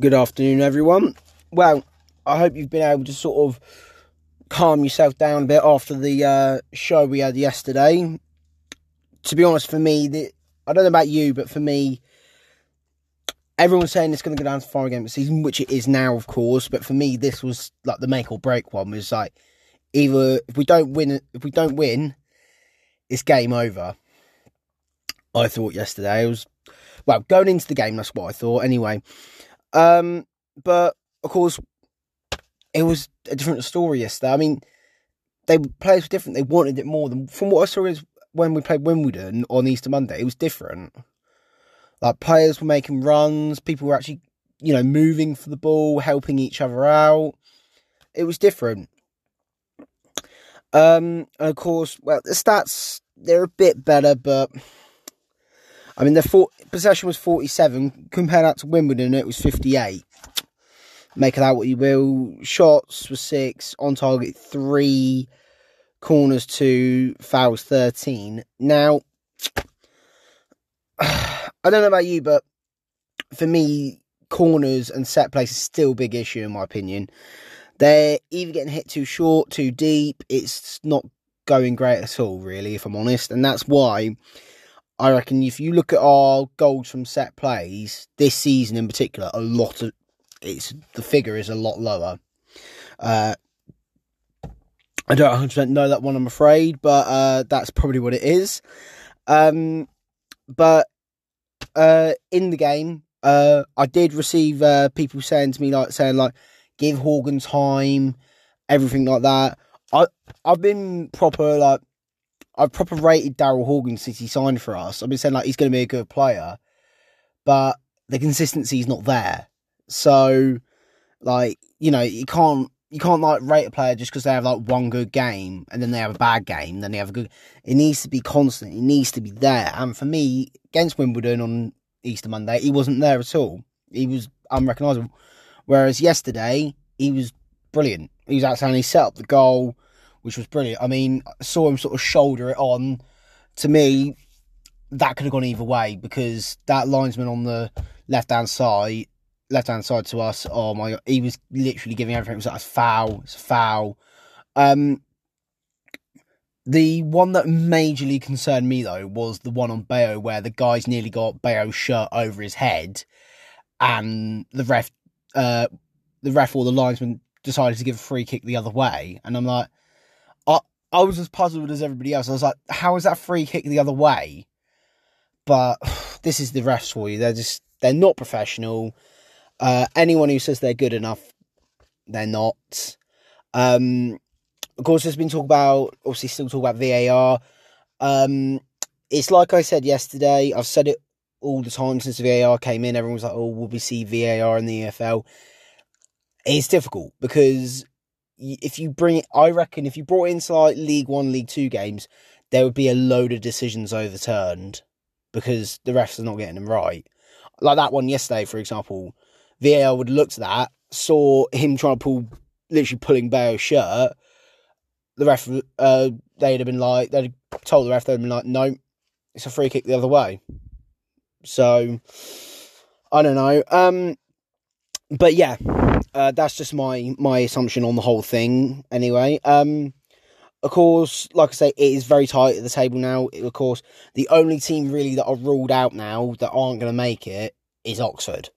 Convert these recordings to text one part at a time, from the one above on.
Good afternoon, everyone. Well, I hope you've been able to sort of calm yourself down a bit after the uh, show we had yesterday. To be honest, for me, the, I don't know about you, but for me, everyone's saying it's going to go down to four games season, which it is now, of course. But for me, this was like the make or break one. Was like either if we don't win, if we don't win, it's game over. I thought yesterday it was well going into the game. That's what I thought anyway. Um, but of course, it was a different story yesterday. I mean, they players were different. They wanted it more than from what I saw is when we played Wimbledon on Easter Monday. It was different. Like players were making runs, people were actually, you know, moving for the ball, helping each other out. It was different. Um, and of course, well, the stats they're a bit better, but I mean, they're four, possession was 47. Compared that to Wimbledon, it was 58. Make of that what you will. Shots were six, on target three, corners two, fouls 13. Now, I don't know about you, but for me, corners and set plays is still a big issue in my opinion. They're either getting hit too short, too deep. It's not going great at all, really, if I'm honest. And that's why I reckon if you look at our goals from set plays this season in particular, a lot of it's the figure is a lot lower. Uh, I don't 100% know that one, I'm afraid, but uh, that's probably what it is. Um, but uh, in the game, uh, I did receive uh, people saying to me like saying like, give Horgan time, everything like that. I I've been proper like I've proper rated Daryl Horgan since he signed for us. I've been saying like he's going to be a good player, but the consistency is not there. So, like you know, you can't you can't like rate a player just because they have like one good game and then they have a bad game, then they have a good. It needs to be constant. It needs to be there. And for me, against Wimbledon on Easter Monday, he wasn't there at all. He was unrecognisable. Whereas yesterday, he was brilliant. He was outstanding. He set up the goal which was brilliant. I mean, I saw him sort of shoulder it on. To me, that could have gone either way because that linesman on the left hand side, left hand side to us, oh my god, he was literally giving everything. It was like a foul, it's foul. Um, the one that majorly concerned me though was the one on Bayo where the guy's nearly got Bayo's shirt over his head, and the ref, uh, the ref or the linesman decided to give a free kick the other way, and I'm like I was as puzzled as everybody else. I was like, how is that free kick the other way? But this is the refs for you. They're just they're not professional. Uh, anyone who says they're good enough, they're not. Um, of course, there's been talk about obviously still talk about VAR. Um, it's like I said yesterday. I've said it all the time since VAR came in. Everyone was like, "Oh, will we see VAR in the EFL?" It's difficult because if you bring it, I reckon if you brought into like League One, League Two games, there would be a load of decisions overturned because the refs are not getting them right. Like that one yesterday, for example, VAR would looked at that, saw him trying to pull, literally pulling Bayo's shirt. The ref, uh, they'd have been like, they'd have told the ref, they'd have been like, no, it's a free kick the other way. So, I don't know. Um, but yeah, uh, that's just my my assumption on the whole thing. Anyway, um, of course, like I say, it is very tight at the table now. Of course, the only team really that are ruled out now that aren't going to make it is Oxford.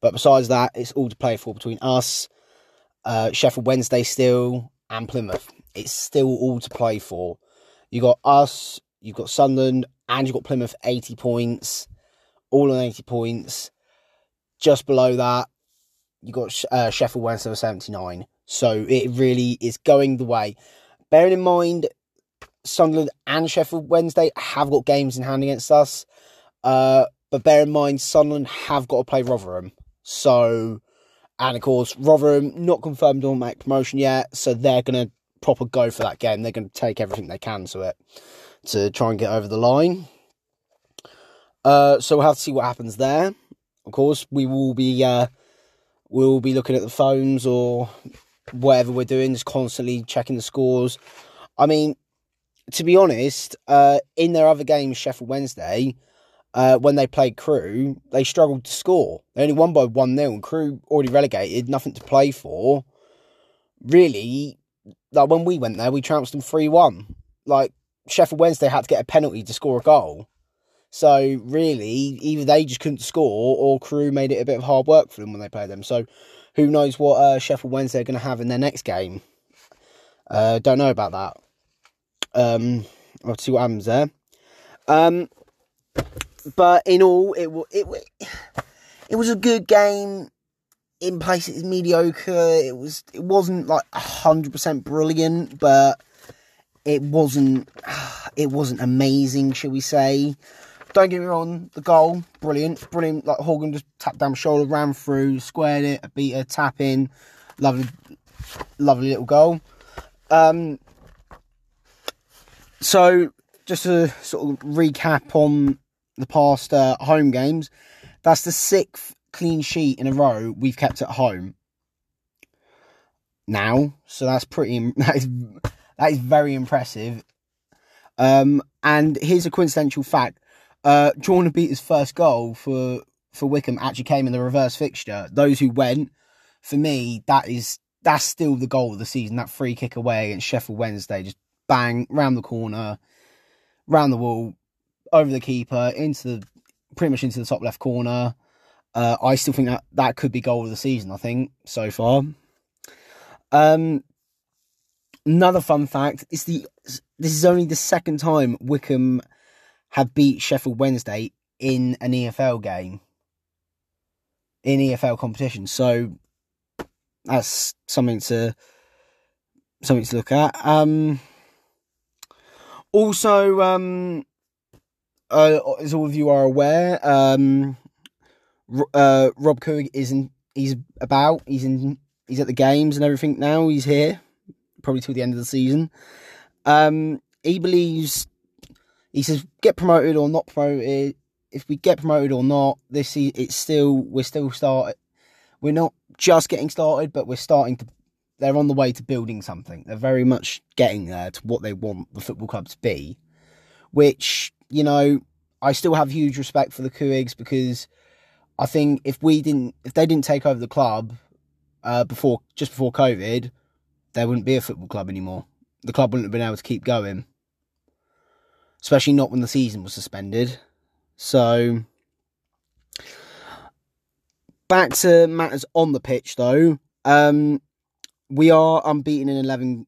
But besides that, it's all to play for between us, uh, Sheffield Wednesday still, and Plymouth. It's still all to play for. You got us, you've got Sunderland, and you've got Plymouth 80 points, all on 80 points. Just below that, you got uh, Sheffield Wednesday with 79. So it really is going the way. Bearing in mind, Sunderland and Sheffield Wednesday have got games in hand against us. Uh, but bear in mind, Sunderland have got to play Rotherham. So, and of course, Rotherham not confirmed on make promotion yet. So they're going to proper go for that game. They're going to take everything they can to it to try and get over the line. Uh, so we'll have to see what happens there. Of course, we will be uh, we'll be looking at the phones or whatever we're doing, just constantly checking the scores. I mean, to be honest, uh, in their other games, Sheffield Wednesday, uh, when they played Crewe, they struggled to score. They only won by 1 0, and Crewe already relegated, nothing to play for. Really, like when we went there, we trounced them 3 1. Like, Sheffield Wednesday had to get a penalty to score a goal. So, really, either they just couldn't score or Crewe made it a bit of hard work for them when they played them. So, who knows what uh, Sheffield Wednesday are going to have in their next game. Uh, don't know about that. Um, I'll see what happens there. Um, but in all, it it it was a good game. In places mediocre. It was it wasn't like hundred percent brilliant, but it wasn't it wasn't amazing, shall we say? Don't get me wrong, the goal brilliant, brilliant. Like Horgan just tapped down shoulder, ran through, squared it, Obita, tap in, lovely, lovely little goal. Um, so just to sort of recap on the past uh, home games, that's the sixth clean sheet in a row we've kept at home. Now, so that's pretty. That is that is very impressive. Um, and here's a coincidental fact: uh, Jordan Obita's first goal for for Wycombe actually came in the reverse fixture. Those who went, for me, that is that's still the goal of the season. That free kick away against Sheffield Wednesday, just bang round the corner, round the wall, over the keeper, into the pretty much into the top left corner. Uh, I still think that that could be goal of the season. I think so far. Um, another fun fact is the this is only the second time Wycombe have beat Sheffield Wednesday in an EFL game in EFL competition. So that's something to something to look at. Um, also, um, uh, as all of you are aware, um, uh, Rob Couhig isn't. He's about. He's in. He's at the games and everything now. He's here, probably till the end of the season. Um, he believes. He says, "Get promoted or not promoted. If we get promoted or not, this it's still we're still start. We're not just getting started, but we're starting to. They're on the way to building something. They're very much getting there to what they want the football club to be, which you know, I still have huge respect for the Couhigs because I think if we didn't, if they didn't take over the club uh, before, just before COVID, there wouldn't be a football club anymore. The club wouldn't have been able to keep going, especially not when the season was suspended. So, back to matters on the pitch, though. Um, we are unbeaten in 11,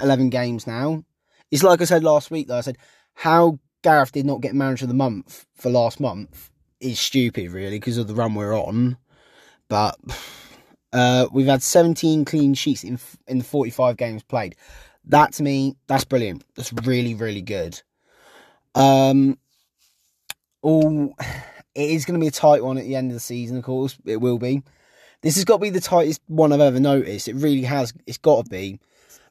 11 games now. It's like I said last week, though. I said, how Gareth did not get manager of the month for last month is stupid, really, because of the run we're on. But uh, we've had 17 clean sheets in in the 45 games played. That to me, that's brilliant. That's really, really good. Um, all it is going to be a tight one at the end of the season. Of course, it will be. This has got to be the tightest one I've ever noticed. It really has. It's got to be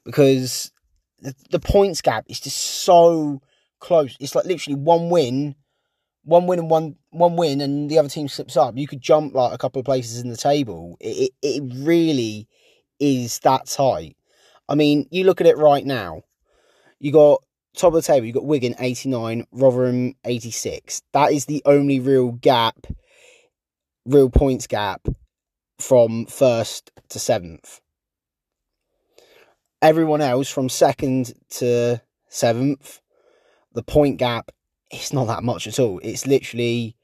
because the, the points gap is just so close. It's like literally one win, one win and one one win, and the other team slips up. You could jump like a couple of places in the table. It it, it really is that tight. I mean, you look at it right now. You got top of the table. you've got Wigan eighty nine, Rotherham eighty six. That is the only real gap, real points gap from first to seventh. Everyone else from second to seventh the point gap it's not that much at all. It's literally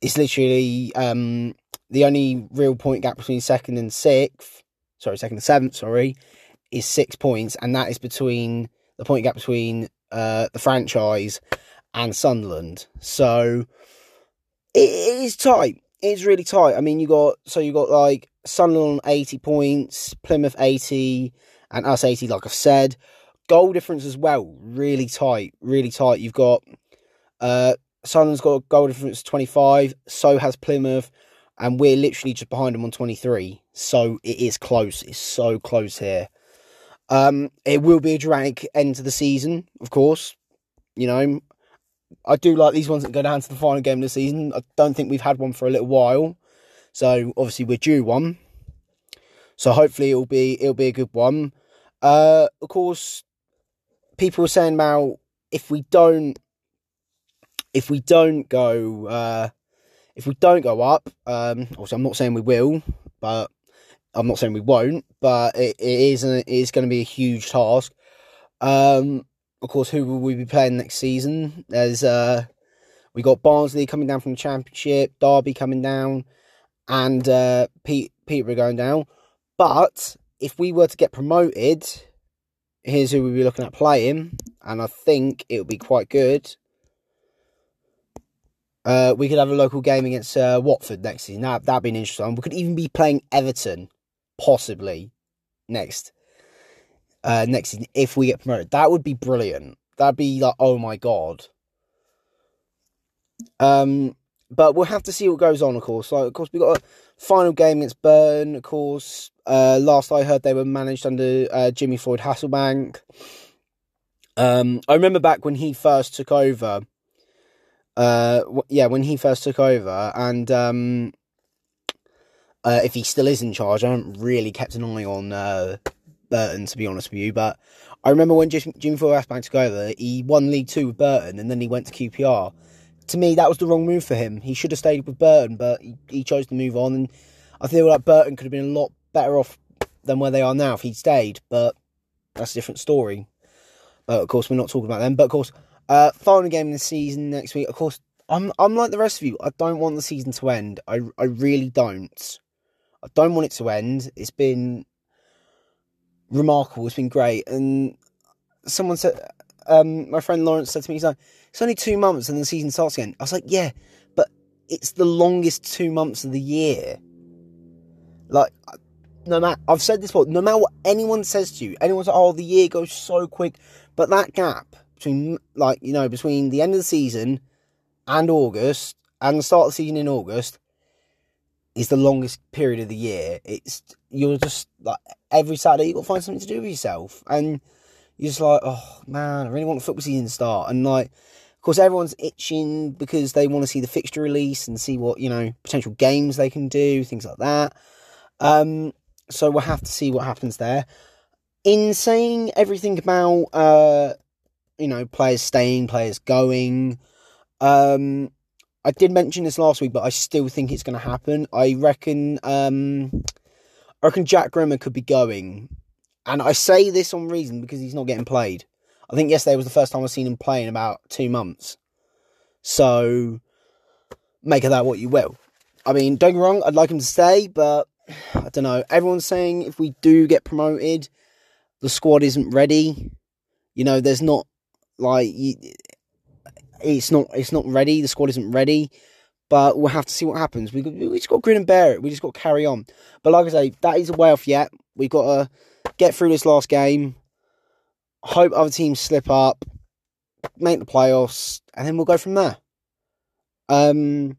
it's literally um the only real point gap between second and sixth, sorry, second and seventh, sorry, is six points, and that is between the point gap between uh the franchise and Sunderland. So it is tight. It's really tight. I mean, you got so you got like Sunderland eighty points, Plymouth eighty, and us eighty. Like I've said, goal difference as well, really tight, really tight. You've got uh Sunderland's got a goal difference 25, so has Plymouth, and we're literally just behind them on 23. So it is close. It's so close here. Um, it will be a dramatic end to the season, of course. You know, I do like these ones that go down to the final game of the season. I don't think we've had one for a little while. So obviously we're due one. So hopefully it'll be it'll be a good one. Uh, of course, people were saying now if we don't if we don't go, uh, if we don't go up, um, also I'm not saying we will, but I'm not saying we won't, but it, it is a, it is going to be a huge task. Um, of course, who will we be playing next season? There's uh, we got Barnsley coming down from the Championship, Derby coming down, and uh, Pete Peterborough going down. But if we were to get promoted, here's who we'd be looking at playing, and I think it would be quite good. Uh, we could have a local game against uh, Watford next season. That that'd be an interesting one. We could even be playing Everton, possibly next uh, next season if we get promoted. That would be brilliant. That'd be like, oh my god. Um, but we'll have to see what goes on. Of course, like of course we got a final game against Burn. Of course, uh, last I heard they were managed under uh, Jimmy Floyd Hasselbaink. Um, I remember back when he first took over uh, yeah, when he first took over, and um, uh, if he still is in charge, I haven't really kept an eye on uh, Burton to be honest with you. But I remember when Jimmy Floyd Hasselbaink took over, he won League Two with Burton, and then he went to QPR. To me, that was the wrong move for him. He should have stayed with Burton, but he, he chose to move on, and I feel like Burton could have been a lot better off than where they are now if he'd stayed. But that's a different story. But of course, we're not talking about them. But of course, uh, final game of the season next week. Of course, I'm I'm like the rest of you. I don't want the season to end. I I really don't. I don't want it to end. It's been remarkable. It's been great. And someone said, um, my friend Lawrence said to me, he's like, it's only two months and the season starts again. I was like, yeah, but it's the longest two months of the year. Like, no matter, I've said this before, no matter what anyone says to you, anyone's like, oh, the year goes so quick. But that gap between like you know between the end of the season and August and the start of the season in August is the longest period of the year. It's you're just like every Saturday you got to find something to do with yourself, and you're just like, oh man, I really want the football season to start. And like, of course, everyone's itching because they want to see the fixture release and see what you know potential games they can do, things like that. Um, so we'll have to see what happens there. In saying everything about uh, you know, players staying, players going. Um, I did mention this last week, but I still think it's going to happen. I reckon, um, I reckon Jack Grimmer could be going, and I say this on reason because he's not getting played. I think yesterday was the first time I've seen him play in about two months. So, make of that what you will. I mean, don't get me wrong, I'd like him to stay, but I don't know. Everyone's saying if we do get promoted, the squad isn't ready. You know, there's not like it's not it's not ready. The squad isn't ready. But we'll have to see what happens. We we just got to grin and bear it. We just got to carry on. But like I say, that is a way off yet. We've got to get through this last game. Hope other teams slip up, make the playoffs, and then we'll go from there. Um,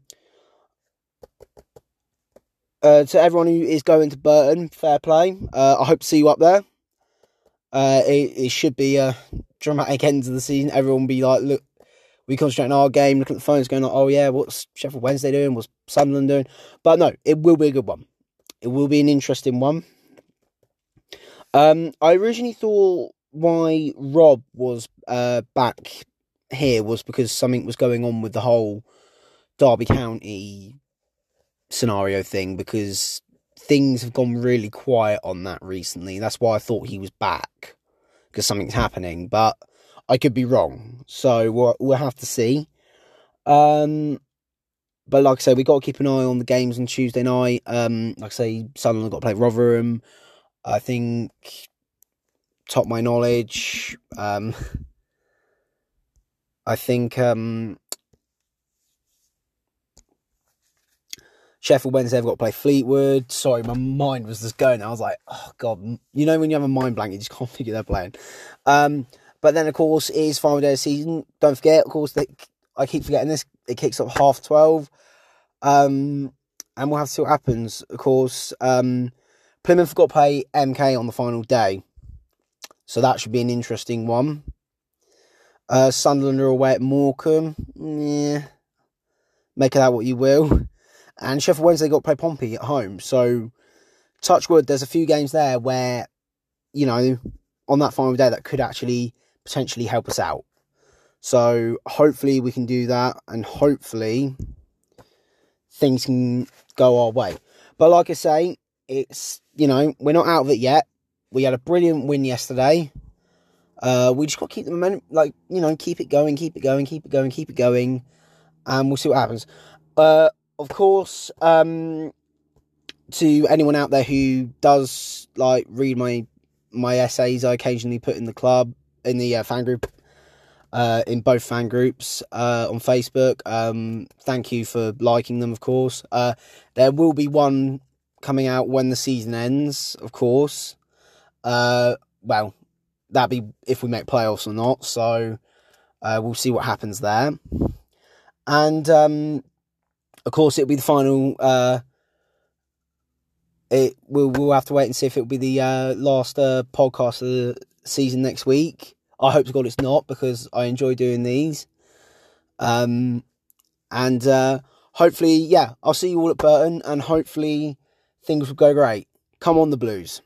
uh, to everyone who is going to Burton, fair play. Uh, I hope to see you up there. Uh, it, it should be a dramatic end to the season. Everyone will be like, look, we concentrate on our game, look at the phones, going, like, oh yeah, what's Sheffield Wednesday doing? What's Sunderland doing? But no, it will be a good one. It will be an interesting one. Um, I originally thought why Rob was uh, back here was because something was going on with the whole Derby County scenario thing because things have gone really quiet on that recently. That's why I thought he was back because something's happening, but I could be wrong. So we'll, we'll have to see. Um, but like I say, we've got to keep an eye on the games on Tuesday night. Um, like I say, Sunderland got to play Rotherham. I think, top my knowledge, um, I think um, Sheffield Wednesday have got to play Fleetwood. Sorry, my mind was just going. I was like, oh god, you know when you have a mind blank, you just can't figure they're playing. Um, but then of course it is final day of season. Don't forget, of course, that I keep forgetting this. It kicks off half twelve, um, and we'll have to see what happens. Of course, um, Plymouth got to play MK on the final day, so that should be an interesting one. Uh, Sunderland are away at Morecambe. Yeah, make of that what you will. And Sheffield Wednesday got to play Pompey at home. So, touchwood, there's a few games there where, you know, on that final day that could actually potentially help us out. So hopefully we can do that, and hopefully things can go our way. But like I say, it's you know we're not out of it yet. We had a brilliant win yesterday. Uh, we just got to keep the momentum, like you know, keep it going, keep it going, keep it going, keep it going, and we'll see what happens. Uh, of course, um, to anyone out there who does like read my my essays, I occasionally put in the club in the uh, fan group, uh, in both fan groups uh, on Facebook. Um, thank you for liking them, of course. Uh, there will be one coming out when the season ends, of course. Uh, well, that be if we make playoffs or not. So uh, we'll see what happens there. And um, of course, it'll be the final. Uh, it we'll we'll have to wait and see if it'll be the uh, last uh, podcast of the season next week. I hope to God it's not because I enjoy doing these. Um, and uh, hopefully, yeah, I'll see you all at Burton, and hopefully things will go great. Come on, the Blues.